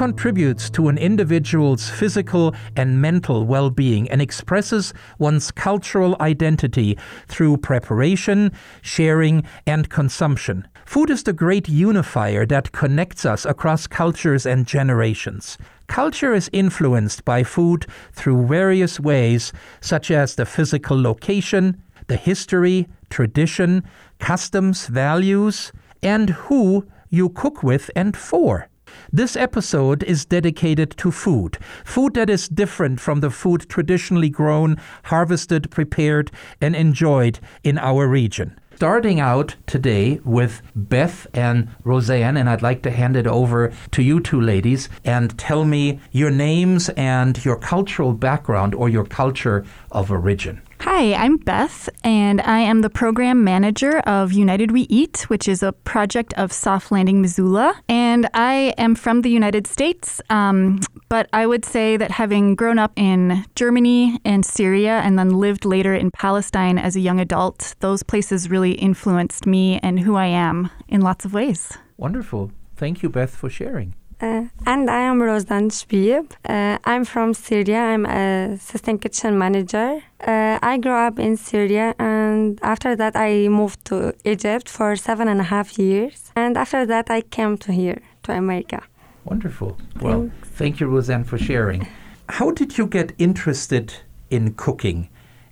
contributes to an individual's physical and mental well being and expresses one's cultural identity through preparation, sharing, and consumption. Food is the great unifier that connects us across cultures and generations. Culture is influenced by food through various ways, such as the physical location, the history, tradition, customs, values, and who you cook with and for. This episode is dedicated to food, food that is different from the food traditionally grown, harvested, prepared, and enjoyed in our region. Starting out today with Beth and Roseanne, and I'd like to hand it over to you two ladies and tell me your names and your cultural background or your culture of origin. Hi, I'm Beth, and I am the program manager of United We Eat, which is a project of Soft Landing, Missoula. And I am from the United States, um, but I would say that having grown up in Germany and Syria and then lived later in Palestine as a young adult, those places really influenced me and who I am in lots of ways. Wonderful. Thank you, Beth, for sharing. Uh, and I am Rozan Shbieb. Uh, I'm from Syria. I'm a assistant kitchen manager. Uh, I grew up in Syria, and after that, I moved to Egypt for seven and a half years. And after that, I came to here, to America. Wonderful. Well, Thanks. thank you, Roseanne, for sharing. How did you get interested in cooking,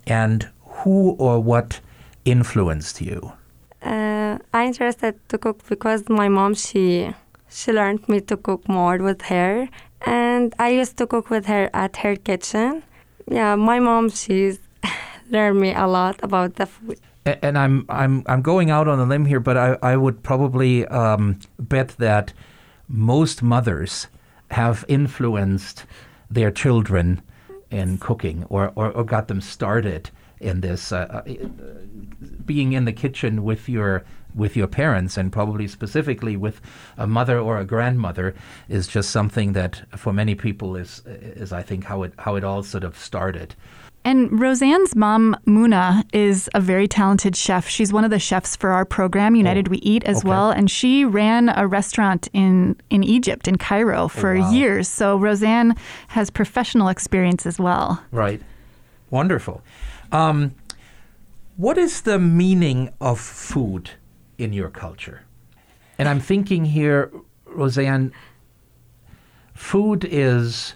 and who or what influenced you? Uh, I interested to cook because my mom she she learned me to cook more with her, and I used to cook with her at her kitchen. Yeah, my mom she's learned me a lot about the food. And I'm I'm I'm going out on a limb here, but I, I would probably um, bet that most mothers have influenced their children in cooking or, or, or got them started in this. Uh, uh being in the kitchen with your with your parents and probably specifically with a mother or a grandmother is just something that for many people is is I think how it how it all sort of started. And Roseanne's mom, Muna, is a very talented chef. She's one of the chefs for our program, United oh, We Eat, as okay. well. And she ran a restaurant in, in Egypt, in Cairo, oh, for oh, wow. years. So Roseanne has professional experience as well. Right. Wonderful. Um, what is the meaning of food in your culture? And I'm thinking here, Roseanne, food is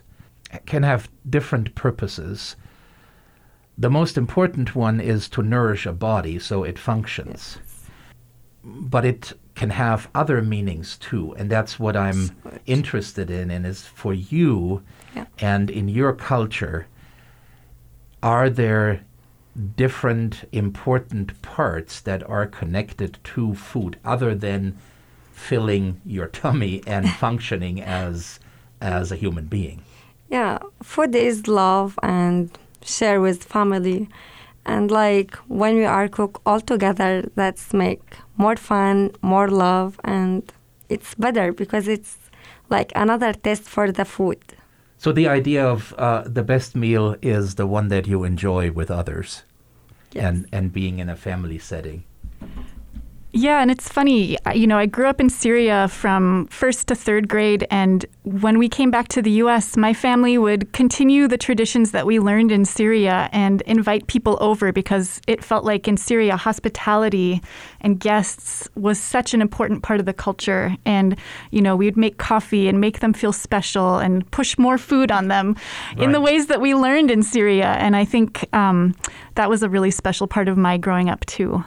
can have different purposes. The most important one is to nourish a body so it functions. Yes. But it can have other meanings too, and that's what I'm interested in and is for you yeah. and in your culture are there different important parts that are connected to food other than filling your tummy and functioning as as a human being. Yeah, food is love and share with family. And like when we are cook all together, that's make more fun, more love, and it's better because it's like another test for the food. So the idea of uh, the best meal is the one that you enjoy with others, yes. and and being in a family setting. Yeah, and it's funny, you know, I grew up in Syria from first to third grade, and when we came back to the US, my family would continue the traditions that we learned in Syria and invite people over because it felt like in Syria, hospitality and guests was such an important part of the culture. And, you know, we'd make coffee and make them feel special and push more food on them right. in the ways that we learned in Syria. And I think um, that was a really special part of my growing up, too.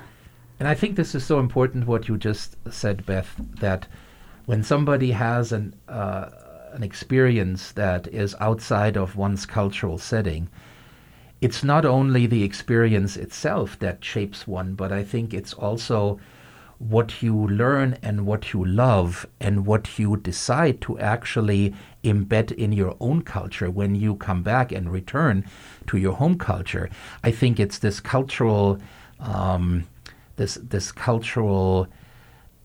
And I think this is so important what you just said, Beth, that when somebody has an uh, an experience that is outside of one's cultural setting, it's not only the experience itself that shapes one, but I think it's also what you learn and what you love and what you decide to actually embed in your own culture when you come back and return to your home culture. I think it's this cultural um, this this cultural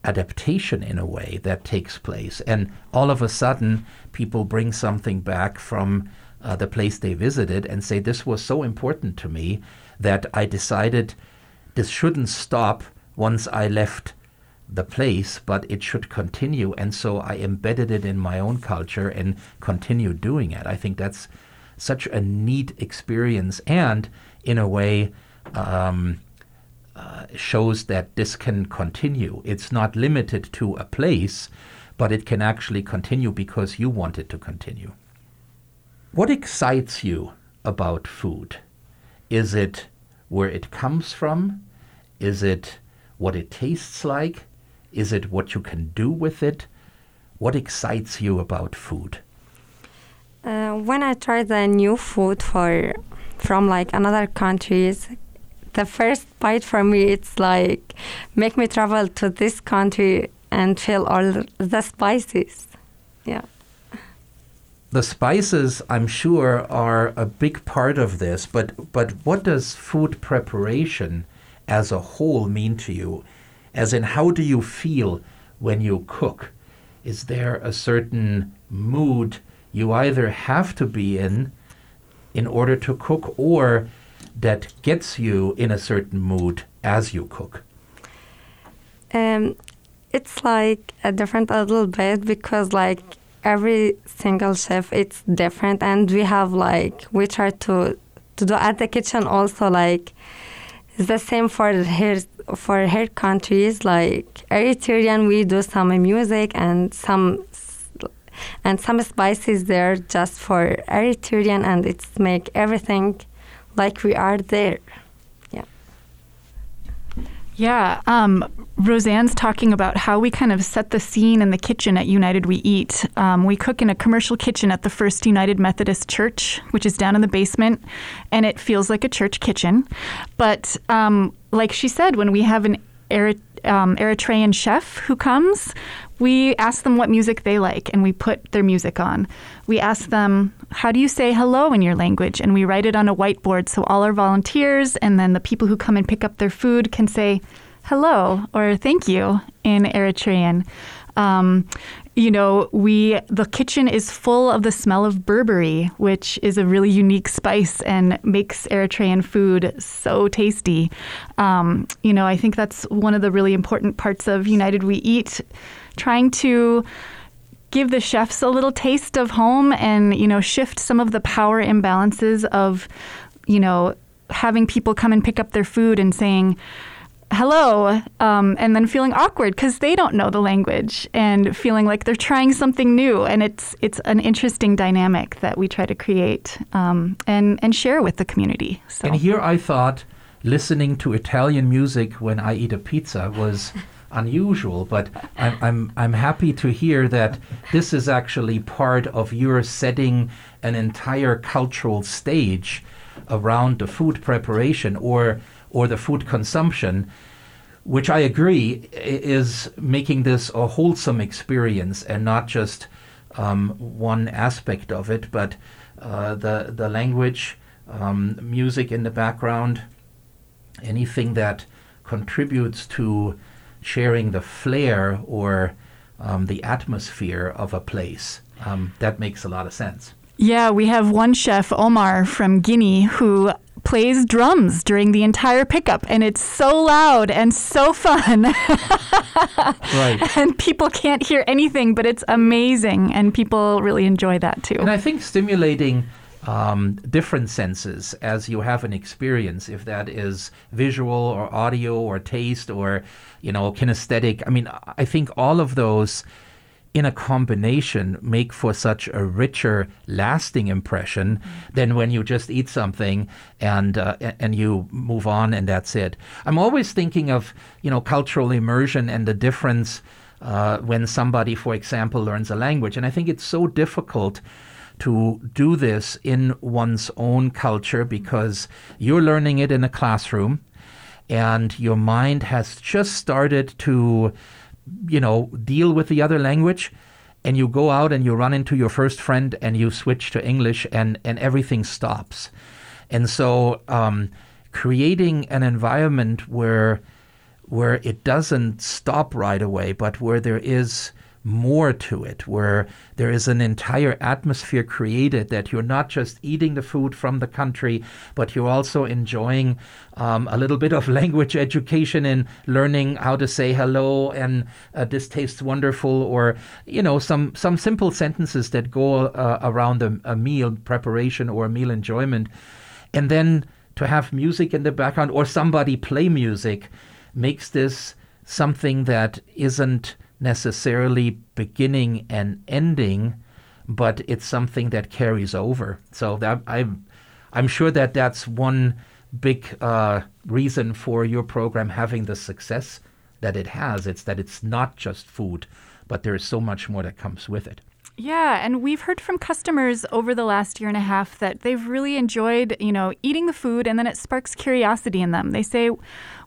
adaptation in a way that takes place. And all of a sudden, people bring something back from uh, the place they visited and say, This was so important to me that I decided this shouldn't stop once I left the place, but it should continue. And so I embedded it in my own culture and continue doing it. I think that's such a neat experience and, in a way, um, uh, shows that this can continue. It's not limited to a place, but it can actually continue because you want it to continue. What excites you about food? Is it where it comes from? Is it what it tastes like? Is it what you can do with it? What excites you about food? Uh, when I try the new food for from like another countries, the first bite for me it's like make me travel to this country and feel all the spices. Yeah. The spices, I'm sure, are a big part of this, but but what does food preparation as a whole mean to you? As in, how do you feel when you cook? Is there a certain mood you either have to be in in order to cook or that gets you in a certain mood as you cook? Um, it's like a different a little bit because like every single chef it's different and we have like we try to to do at the kitchen also like it's the same for here for her countries like Eritrean we do some music and some and some spices there just for Eritrean and it's make everything like we are there. Yeah. Yeah. Um, Roseanne's talking about how we kind of set the scene in the kitchen at United We Eat. Um, we cook in a commercial kitchen at the First United Methodist Church, which is down in the basement, and it feels like a church kitchen. But um, like she said, when we have an um, Eritrean chef who comes, we ask them what music they like and we put their music on. We ask them, How do you say hello in your language? And we write it on a whiteboard so all our volunteers and then the people who come and pick up their food can say hello or thank you in Eritrean. Um, you know, we the kitchen is full of the smell of Berbere, which is a really unique spice and makes Eritrean food so tasty. Um, you know, I think that's one of the really important parts of United We Eat trying to give the chefs a little taste of home and you know shift some of the power imbalances of you know having people come and pick up their food and saying hello um, and then feeling awkward because they don't know the language and feeling like they're trying something new and it's it's an interesting dynamic that we try to create um, and and share with the community so. and here i thought listening to italian music when i eat a pizza was unusual, but I'm, I'm, I'm happy to hear that this is actually part of your setting an entire cultural stage around the food preparation or, or the food consumption, which I agree is making this a wholesome experience and not just um, one aspect of it, but uh, the, the language, um, music in the background, anything that contributes to sharing the flair or um, the atmosphere of a place. Um, that makes a lot of sense. Yeah, we have one chef, Omar from Guinea, who plays drums during the entire pickup, and it's so loud and so fun. right. And people can't hear anything, but it's amazing, and people really enjoy that too. And I think stimulating um, different senses as you have an experience, if that is visual or audio or taste or, you know, kinesthetic. I mean, I think all of those in a combination make for such a richer, lasting impression mm-hmm. than when you just eat something and uh, and you move on and that's it. I'm always thinking of you know cultural immersion and the difference uh, when somebody, for example, learns a language, and I think it's so difficult to do this in one's own culture because you're learning it in a classroom and your mind has just started to you know deal with the other language and you go out and you run into your first friend and you switch to english and and everything stops. And so um, creating an environment where where it doesn't stop right away but where there is more to it, where there is an entire atmosphere created that you're not just eating the food from the country, but you're also enjoying um, a little bit of language education and learning how to say hello and uh, this tastes wonderful, or you know some some simple sentences that go uh, around a, a meal preparation or a meal enjoyment, and then to have music in the background or somebody play music makes this something that isn't necessarily beginning and ending, but it's something that carries over. So that I'm, I'm sure that that's one big uh, reason for your program having the success that it has. It's that it's not just food, but there is so much more that comes with it. Yeah, and we've heard from customers over the last year and a half that they've really enjoyed, you know, eating the food and then it sparks curiosity in them. They say,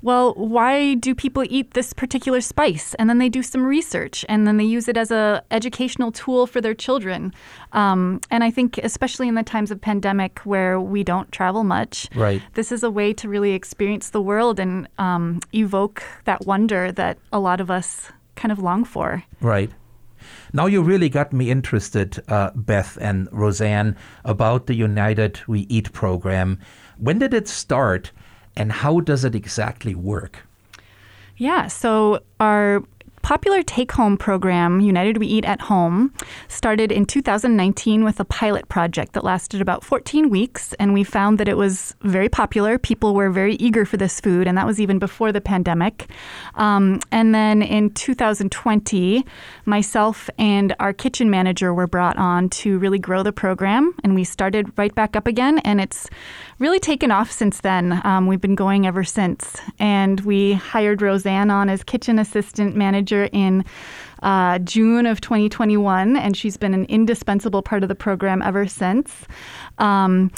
"Well, why do people eat this particular spice?" And then they do some research and then they use it as a educational tool for their children. Um, and I think especially in the times of pandemic where we don't travel much, right. this is a way to really experience the world and um, evoke that wonder that a lot of us kind of long for. Right. Now you really got me interested, uh, Beth and Roseanne, about the United We Eat program. When did it start, and how does it exactly work? Yeah, so our popular take home program, United We Eat at Home, started in 2019 with a pilot project that lasted about 14 weeks. And we found that it was very popular. People were very eager for this food, and that was even before the pandemic. Um, and then in 2020, myself and our kitchen manager were brought on to really grow the program. And we started right back up again. And it's really taken off since then. Um, we've been going ever since. And we hired Roseanne on as kitchen assistant manager in uh, June of 2021, and she's been an indispensable part of the program ever since. Um,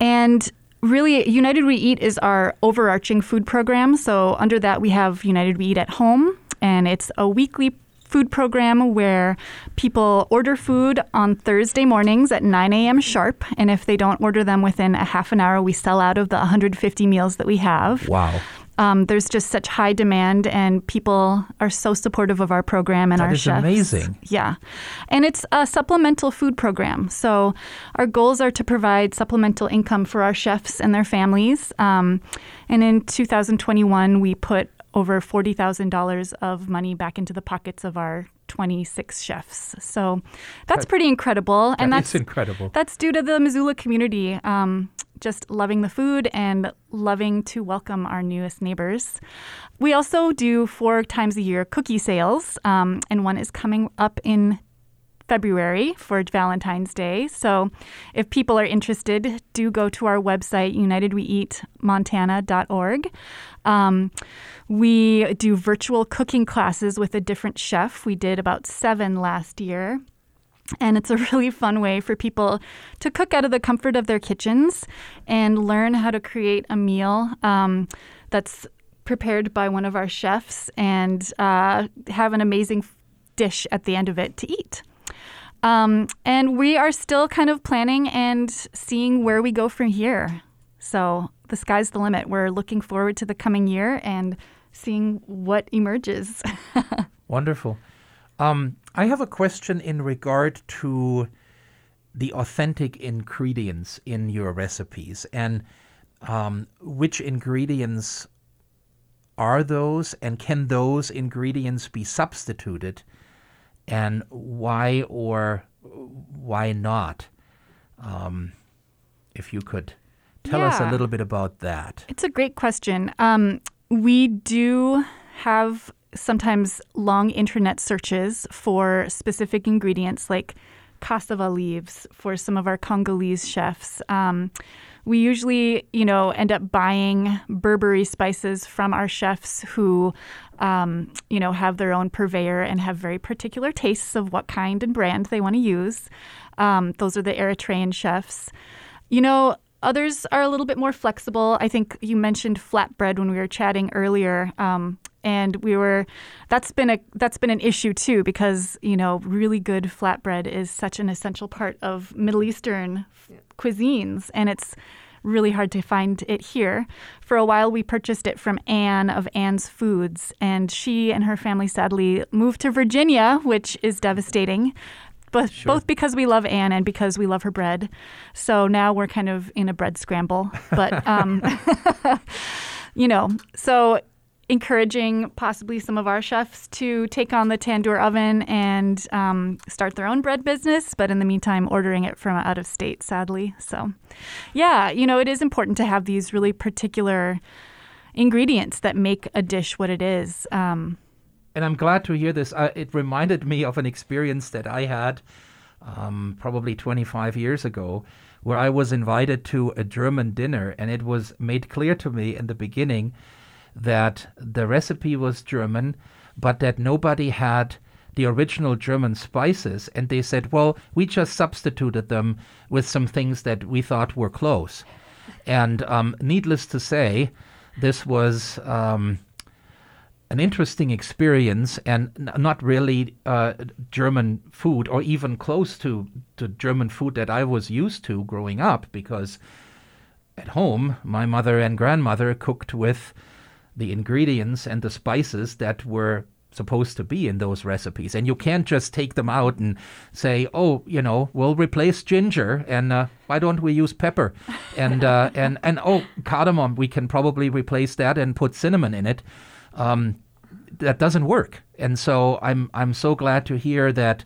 and really, United We Eat is our overarching food program. So, under that, we have United We Eat at Home, and it's a weekly food program where people order food on Thursday mornings at 9 a.m. sharp. And if they don't order them within a half an hour, we sell out of the 150 meals that we have. Wow. Um, there's just such high demand, and people are so supportive of our program and That our is chefs. amazing. Yeah, and it's a supplemental food program. So our goals are to provide supplemental income for our chefs and their families. Um, and in 2021, we put over forty thousand dollars of money back into the pockets of our 26 chefs. So that's That- pretty incredible, and that's incredible. that's due to the Missoula community um, just loving the food and loving to welcome our newest neighbors. We also do four times a year cookie sales, um, and one is coming up in February for Valentine's Day. So if people are interested, do go to our website, unitedweeatmontana.org. Um, we do virtual cooking classes with a different chef. We did about seven last year. And it's a really fun way for people to cook out of the comfort of their kitchens and learn how to create a meal um, that's prepared by one of our chefs and uh, have an amazing dish at the end of it to eat. Um, and we are still kind of planning and seeing where we go from here. So the sky's the limit. We're looking forward to the coming year and seeing what emerges. Wonderful. Um, I have a question in regard to the authentic ingredients in your recipes and um, which ingredients are those and can those ingredients be substituted and why or why not? Um, if you could tell us a little bit about that. It's a great question. Um, we do have sometimes long internet searches for specific ingredients like cassava leaves for some of our Congolese chefs. Um, we usually, you know, end up buying Berbere spices from our chefs who, um, you know, have their own purveyor and have very particular tastes of what kind and brand they want to use. Um, those are the Eritrean chefs. You know, others are a little bit more flexible. I think you mentioned flatbread when we were chatting earlier. Um, and we were that's been a that's been an issue too because you know really good flatbread is such an essential part of Middle Eastern f- cuisines and it's really hard to find it here. For a while, we purchased it from Anne of Anne's Foods, and she and her family sadly moved to Virginia, which is devastating. But Sure. both because we love Anne and because we love her bread. So now we're kind of in a bread scramble. But um, you know, so encouraging possibly some of our chefs to take on the tandoor oven and um, start their own bread business, but in the meantime, ordering it from out of state, sadly. So, yeah, you know, it is important to have these really particular ingredients that make a dish what it is. Um, And I'm glad to hear this. Uh, it reminded me of an experience that I had um, probably 25 years ago, where I was invited to a German dinner, and it was made clear to me in the beginning that the recipe was German, but that nobody had the original German spices. And they said, well, we just substituted them with some things that we thought were close. And um, needless to say, this was. Um, an interesting experience and n- not really uh, German food or even close to the German food that I was used to growing up because at home my mother and grandmother cooked with the ingredients and the spices that were supposed to be in those recipes. And you can't just take them out and say oh you know we'll replace ginger and uh, why don't we use pepper? And uh, and and oh cardamom we can probably replace that and put cinnamon in it. Um, that doesn't work. And so I'm I'm so glad to hear that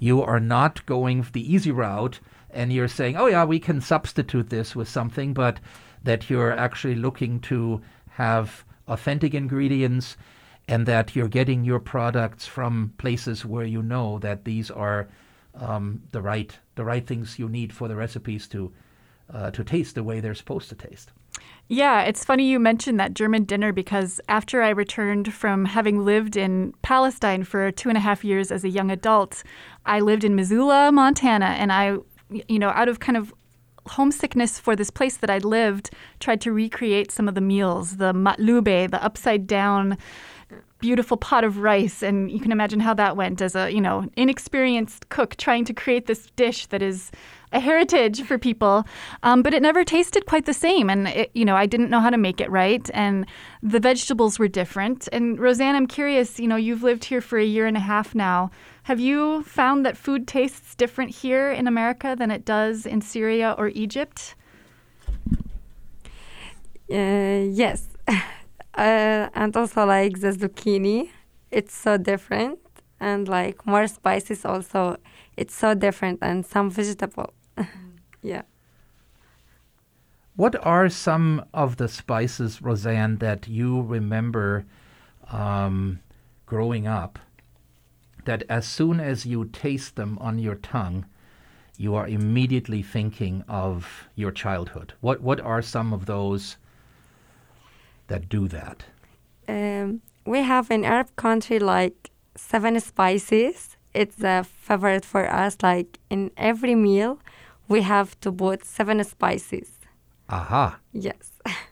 you are not going the easy route and you're saying, oh yeah, we can substitute this with something, but that you're actually looking to have authentic ingredients and that you're getting your products from places where you know that these are um, the right the right things you need for the recipes to uh, to taste the way they're supposed to taste. Yeah, it's funny you mentioned that German dinner because after I returned from having lived in Palestine for two and a half years as a young adult, I lived in Missoula, Montana, and I, you know, out of kind of homesickness for this place that I'd lived, tried to recreate some of the meals, the matlube, the upside down beautiful pot of rice. And you can imagine how that went as a you know inexperienced cook trying to create this dish that is a heritage for people. Um, but it never tasted quite the same. And it, you know i didn't know how to make it right. And the vegetables were different. And roseanne i'm curious you know you've lived here for a year and a half now have you found that food tastes different here in america than it does in syria or egypt Uh, yes. uh, and also like the zucchini, it's so different. And like more spices also, it's so different. And some vegetable. yeah. What are some of the spices, Roseanne, that you remember um, growing up that as soon as you taste them on your tongue, you are immediately thinking of your childhood? What, what are some of those that do that? Um, we have in Arab country like seven spices. It's a favorite for us. Like in every meal, we have to put seven spices. Aha. Yes.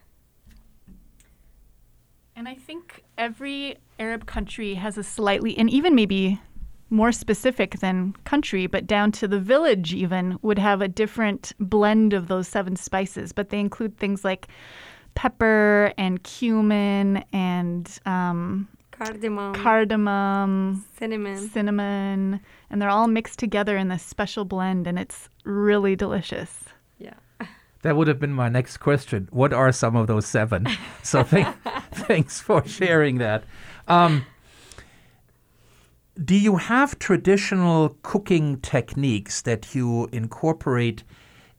And I think every Arab country has a slightly, and even maybe more specific than country, but down to the village even, would have a different blend of those seven spices. But they include things like pepper and cumin and um, Cardamom, cardamom, cinnamon. cinnamon, and they're all mixed together in this special blend, and it's really delicious. Yeah. That would have been my next question. What are some of those seven? So th- thanks for sharing that. Um, do you have traditional cooking techniques that you incorporate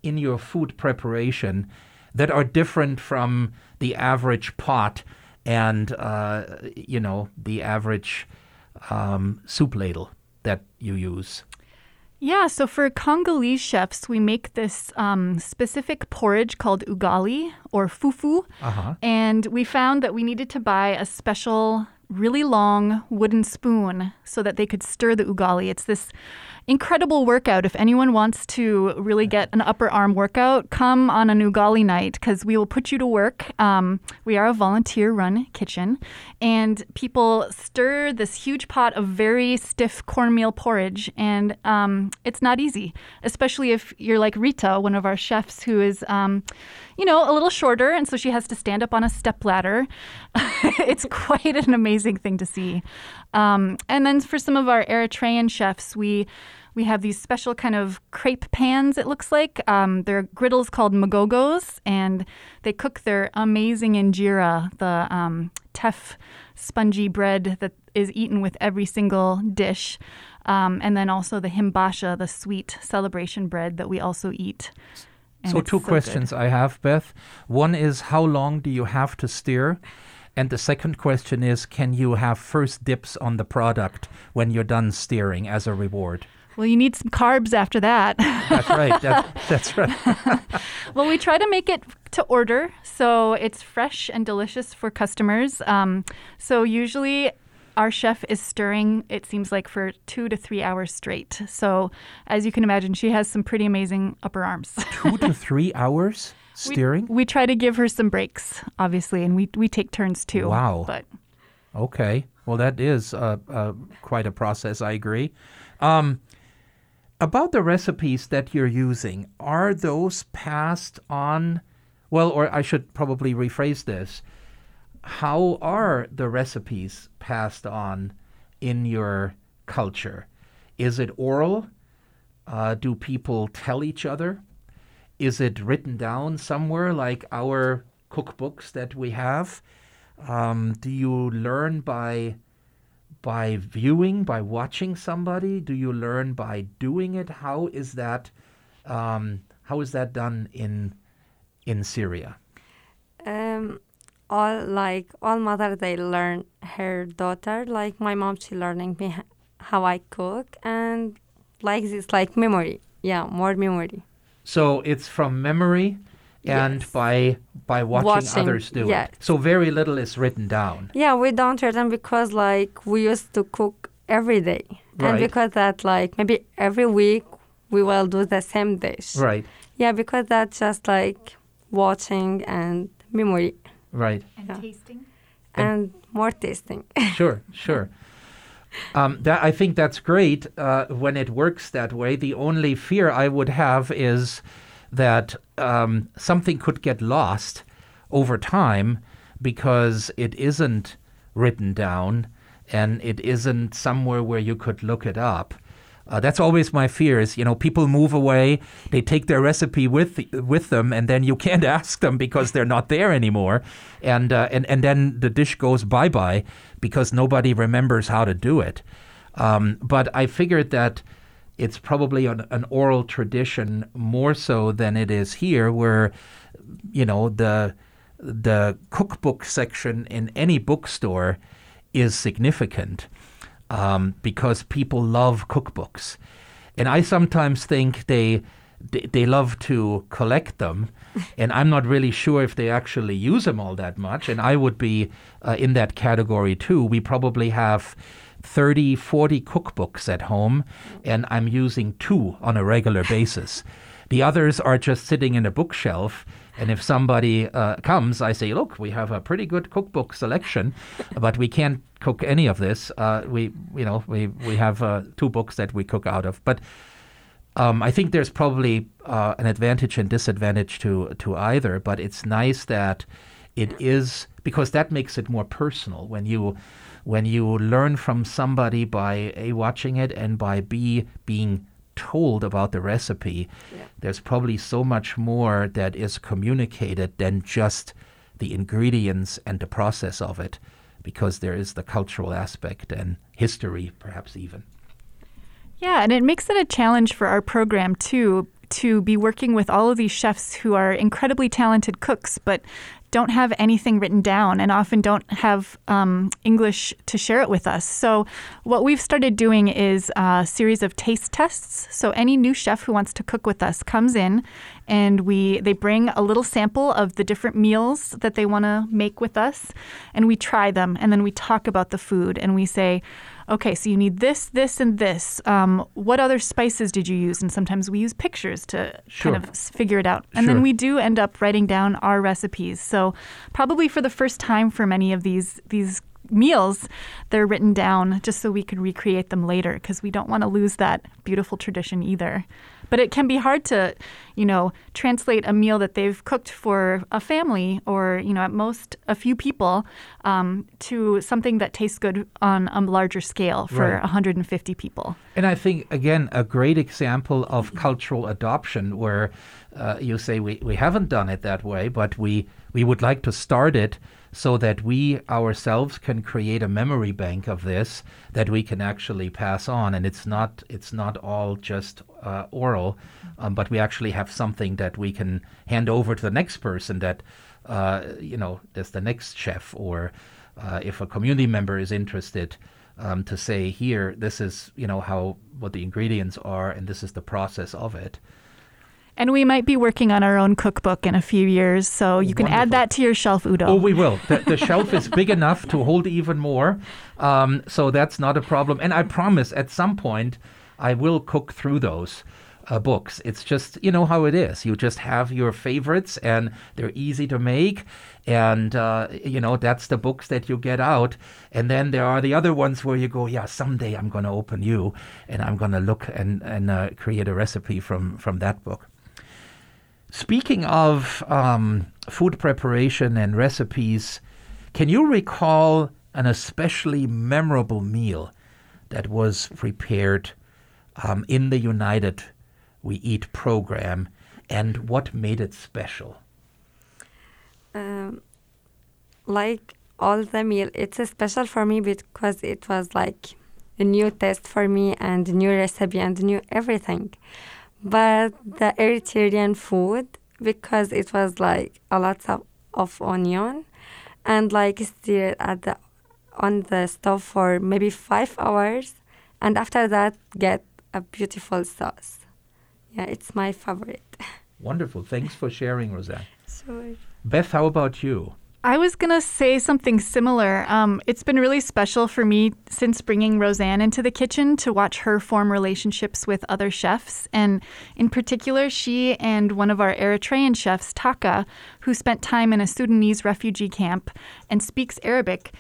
in your food preparation that are different from the average pot and uh, you know the average um, soup ladle that you use? Yeah, so for Congolese chefs, we make this um, specific porridge called ugali or fufu. Uh-huh. And we found that we needed to buy a special, really long wooden spoon so that they could stir the ugali. It's this incredible workout. If anyone wants to really get an upper arm workout, come on an ugali night because we will put you to work. Um, we are a volunteer run kitchen, and people stir this huge pot of very stiff cornmeal porridge, and um, it's not easy, especially if you're like Rita, one of our chefs, who is. Um, you know, a little shorter, and so she has to stand up on a step ladder. it's quite an amazing thing to see. Um, and then for some of our Eritrean chefs, we we have these special kind of crepe pans, it looks like. Um, they're griddles called mogogos, and they cook their amazing injera, the um, teff spongy bread that is eaten with every single dish. Um, and then also the himbasha, the sweet celebration bread that we also eat. And so two good. questions I have, Beth. One is how long do you have to steer? And the second question is can you have first dips on the product when you're done steering as a reward? Well, you need some carbs after that. That's right. That, that's right. well, we try to make it to order, so it's fresh and delicious for customers. Um, so usually, our chef is stirring. It seems like for two to three hours straight. So, as you can imagine, she has some pretty amazing upper arms. Two to three hours We- We, try to give her some breaks, obviously, and we we take turns too. Wow. But Okay. Well, that is uh, uh, quite a process. I agree. Um, about the recipes that you're using, are those passed on? Well, or I should probably rephrase this. How are the recipes passed on in your culture? Is it oral? Uh, do people tell each other? Is it written down somewhere like our cookbooks that we have? Um, do you learn by by viewing, by watching somebody? Do you learn by doing it? How is that? Um, how is that done in in Syria? Um, all like all mother they learn her daughter. Like my mom, she learning me how I cook and like this like memory. Yeah, more memory. So it's from memory and Yes. by by watching, Watching, others do yes. it. So very little is written down. Yeah, we don't read them because like we used to cook every day, Right. and because that like maybe every week we will do the same dish. Right. Yeah, because that's just like watching and memory Right. and Yeah. tasting. And- and more tasting. sure, sure. Um, that I think that's great uh, when it works that way. The only fear I would have is that um, something could get lost over time because it isn't written down and it isn't somewhere where you could look it up. Uh, that's always my fear. Is you know people move away, they take their recipe with with them, and then you can't ask them because they're not there anymore, and uh, and and then the dish goes bye bye because nobody remembers how to do it. Um, but I figured that it's probably an, an oral tradition more so than it is here, where you know the the cookbook section in any bookstore is significant um, because people love cookbooks, and I sometimes think they they, love to collect them, and I'm not really sure if they actually use them all that much. And I would be uh, in that category too. We probably have 30, 40 cookbooks at home, and I'm using two on a regular basis. The others are just sitting in a bookshelf. And if somebody uh, comes, I say, "Look, we have a pretty good cookbook selection, but we can't cook any of this. Uh, we, you know, we we have uh, two books that we cook out of." But um, I think there's probably uh, an advantage and disadvantage to to either. But it's nice that it is because that makes it more personal when you when you learn from somebody by a watching it and by b being told about the recipe. Yeah. There's probably so much more that is communicated than just the ingredients and the process of it, because there is the cultural aspect and history, perhaps even. Yeah, and it makes it a challenge for our program too to be working with all of these chefs who are incredibly talented cooks, but don't have anything written down and often don't have um, English to share it with us. So, what we've started doing is a series of taste tests. So, any new chef who wants to cook with us comes in and we they bring a little sample of the different meals that they want to make with us and we try them and then we talk about the food and we say okay, so you need this, this, and this. Um, what other spices did you use? And sometimes we use pictures to Sure. kind of figure it out. And Sure. then we do end up writing down our recipes. So probably for the first time for many of these these meals, they're written down just so we could recreate them later because we don't want to lose that beautiful tradition either. But it can be hard to, you know, translate a meal that they've cooked for a family or, you know, at most a few people um, to something that tastes good on a larger scale for Right. 150 people. And I think, again, a great example of cultural adoption where uh, you say we, we haven't done it that way, but we, we would like to start it so that we ourselves can create a memory bank of this that we can actually pass on. And it's not, it's not all just uh, oral, um, but we actually have something that we can hand over to the next person that, uh, you know, there's the next chef or uh, if a community member is interested um, to say here this is you know how what the ingredients are and this is the process of it And we might be working on our own cookbook in a few years, so you can Wonderful. add that to your shelf, Udo. oh we will the, the shelf is big enough to hold even more um, so that's not a problem and i promise at some point i will cook through those uh, books. It's just you know how it is. You just have your favorites and they're easy to make and uh, you know that's the books that you get out. And then there are the other ones where you go yeah someday i'm going to open you and i'm going to look and, and uh, create a recipe from from that book. Speaking of um, food preparation and recipes, can you recall an especially memorable meal that was prepared um, in the United We Eat program and what made it special? Um, like all the meal, it's special for me because it was like a new test for me and a new recipe and new everything. But the Eritrean food, because it was like a lot of, of onion and like stir at the on the stove for maybe five hours, and after that get a beautiful sauce. Yeah, it's my favorite. Wonderful. Thanks for sharing, Roseanne. Sure. Beth, how about you? I was going to say something similar. Um, it's been really special for me since bringing Roseanne into the kitchen to watch her form relationships with other chefs. And in particular, she and one of our Eritrean chefs, Taka, who spent time in a Sudanese refugee camp and speaks Arabic.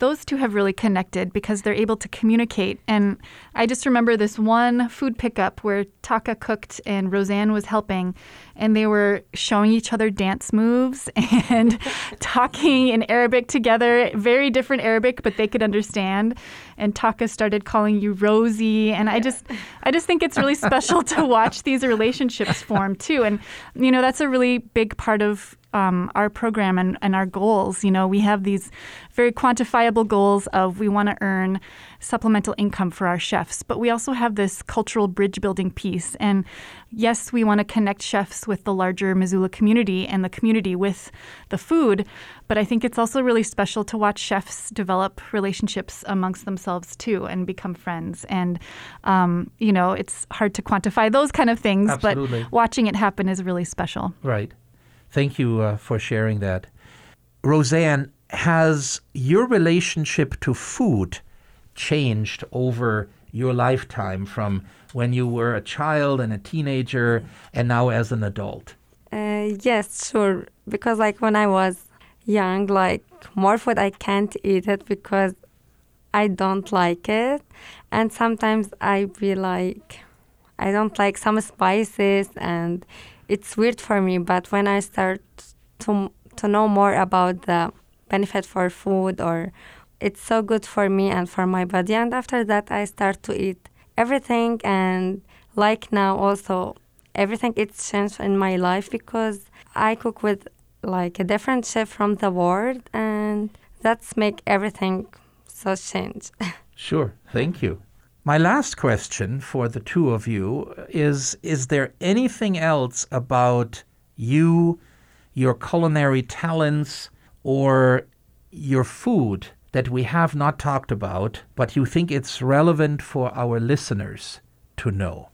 Those two have really connected because they're able to communicate. And I just remember this one food pickup where Taka cooked and Roseanne was helping, and they were showing each other dance moves and talking in Arabic together, very different Arabic, but they could understand. And Taka started calling you Rosie, and I just, I just think it's really special to watch these relationships form too. And you know, that's a really big part of um, our program and, and our goals. You know, we have these very quantifiable goals of we want to earn supplemental income for our chefs, but we also have this cultural bridge building piece. And yes, we want to connect chefs with the larger Missoula community and the community with the food, but I think it's also really special to watch chefs develop relationships amongst themselves too and become friends. And, um, you know, it's hard to quantify those kind of things, Absolutely. but watching it happen is really special. Right. Thank you uh, for sharing that. Roseanne, has your relationship to food changed over your lifetime from when you were a child and a teenager and now as an adult? Uh, yes, sure. Because like when I was young, like more food I can't eat it because I don't like it, and sometimes I be like, I don't like some spices, and it's weird for me. But when I start to to know more about the benefit for food, or it's so good for me and for my body, and after that I start to eat everything, and like now also everything it's changed in my life because I cook with like a different chef from the world and that's make everything so change. Sure. Thank you. My last question for the two of you is Is there anything else about you, your culinary talents, or your food that we have not talked about, but you think it's relevant for our listeners to know?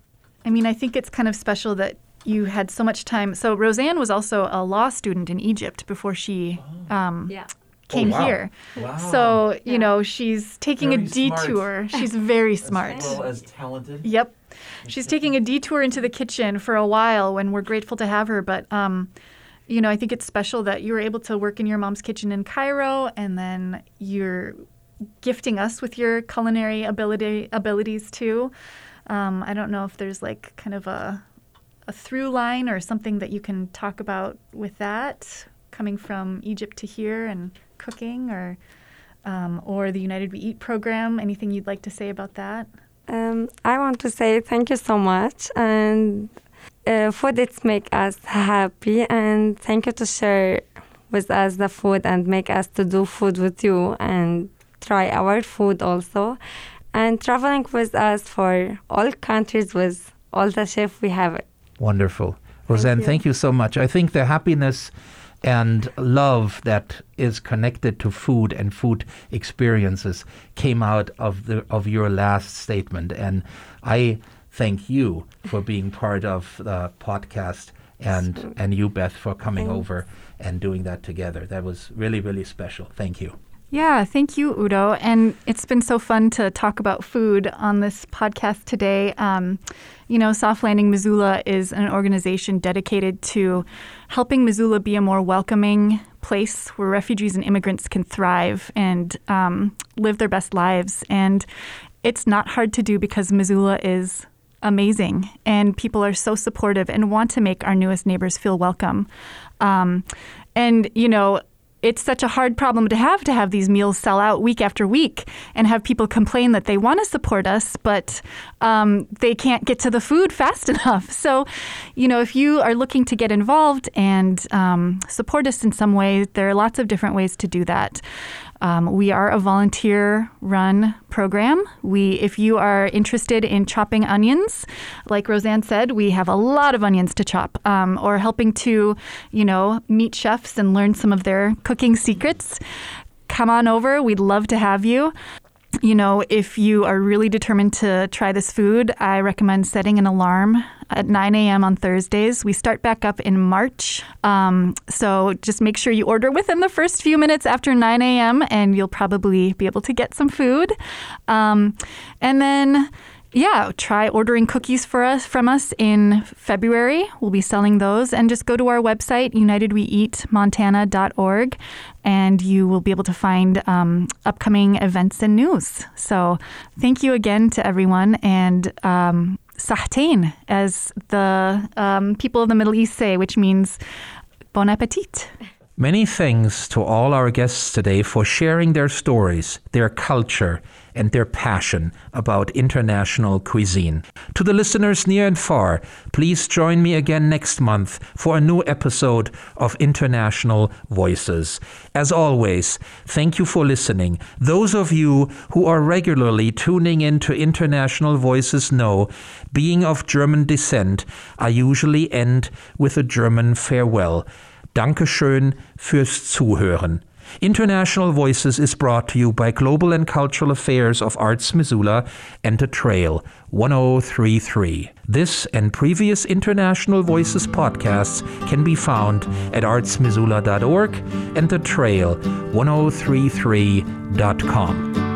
I mean, I think it's kind of special that you had so much time. So Roseanne was also a law student in Egypt before she um, yeah. came wow. here. Wow. So, you Yeah. know, she's taking a Very smart. detour. She's very smart. As well as talented. Yep. She's taking a detour into the kitchen for a while when we're grateful to have her. But, um, you know, I think it's special that you were able to work in your mom's kitchen in Cairo and then you're gifting us with your culinary ability abilities too. Um, I don't know if there's like kind of a, a through line or something that you can talk about with that coming from Egypt to here and cooking or um, or the United We Eat program. Anything you'd like to say about that? Um, I want to say thank you so much, and uh, food it make us happy, and thank you to share with us the food and make us to do food with you and try our food also, and traveling with us for all countries with all the chef we have. Wonderful. Roseanne, you. thank you so much. I think the happiness and love that is connected to food and food experiences came out of the of your last statement and I thank you for being part of the podcast and and you Beth for coming Thanks. over and doing that together. That was really really special. Thank you. Yeah, thank you, Udo. And it's been so fun to talk about food on this podcast today. Um, you know, Soft Landing Missoula is an organization dedicated to helping Missoula be a more welcoming place where refugees and immigrants can thrive and um, live their best lives. And it's not hard to do because Missoula is amazing and people are so supportive and want to make our newest neighbors feel welcome. Um, and, you know, it's such a hard problem to have to have these meals sell out week after week and have people complain that they want to support us, but um, they can't get to the food fast enough. So, you know, if you are looking to get involved and um, support us in some way, there are lots of different ways to do that. Um, we are a volunteer-run program. We, if you are interested in chopping onions, like Roseanne said, we have a lot of onions to chop, um, or helping to, you know, meet chefs and learn some of their cooking secrets. Come on over. We'd love to have you. You know, if you are really determined to try this food, I recommend setting an alarm at 9 a.m. on Thursdays. We start back up in March. Um, so just make sure you order within the first few minutes after 9 a.m., and you'll probably be able to get some food. Um, and then yeah, try ordering cookies for us from us in February. We'll be selling those. And just go to our website, unitedweeatmontana.org, and you will be able to find um, upcoming events and news. So thank you again to everyone. And um, sahtain, as the um, people of the Middle East say, which means bon appetit. Many thanks to all our guests today for sharing their stories, their culture, and their passion about international cuisine. To the listeners near and far, please join me again next month for a new episode of International Voices. As always, thank you for listening. Those of you who are regularly tuning in to International Voices know, being of German descent, I usually end with a German farewell. Dankeschön fürs Zuhören. International Voices is brought to you by Global and Cultural Affairs of Arts Missoula and The Trail 1033. This and previous International Voices podcasts can be found at artsmissoula.org and The Trail 1033.com.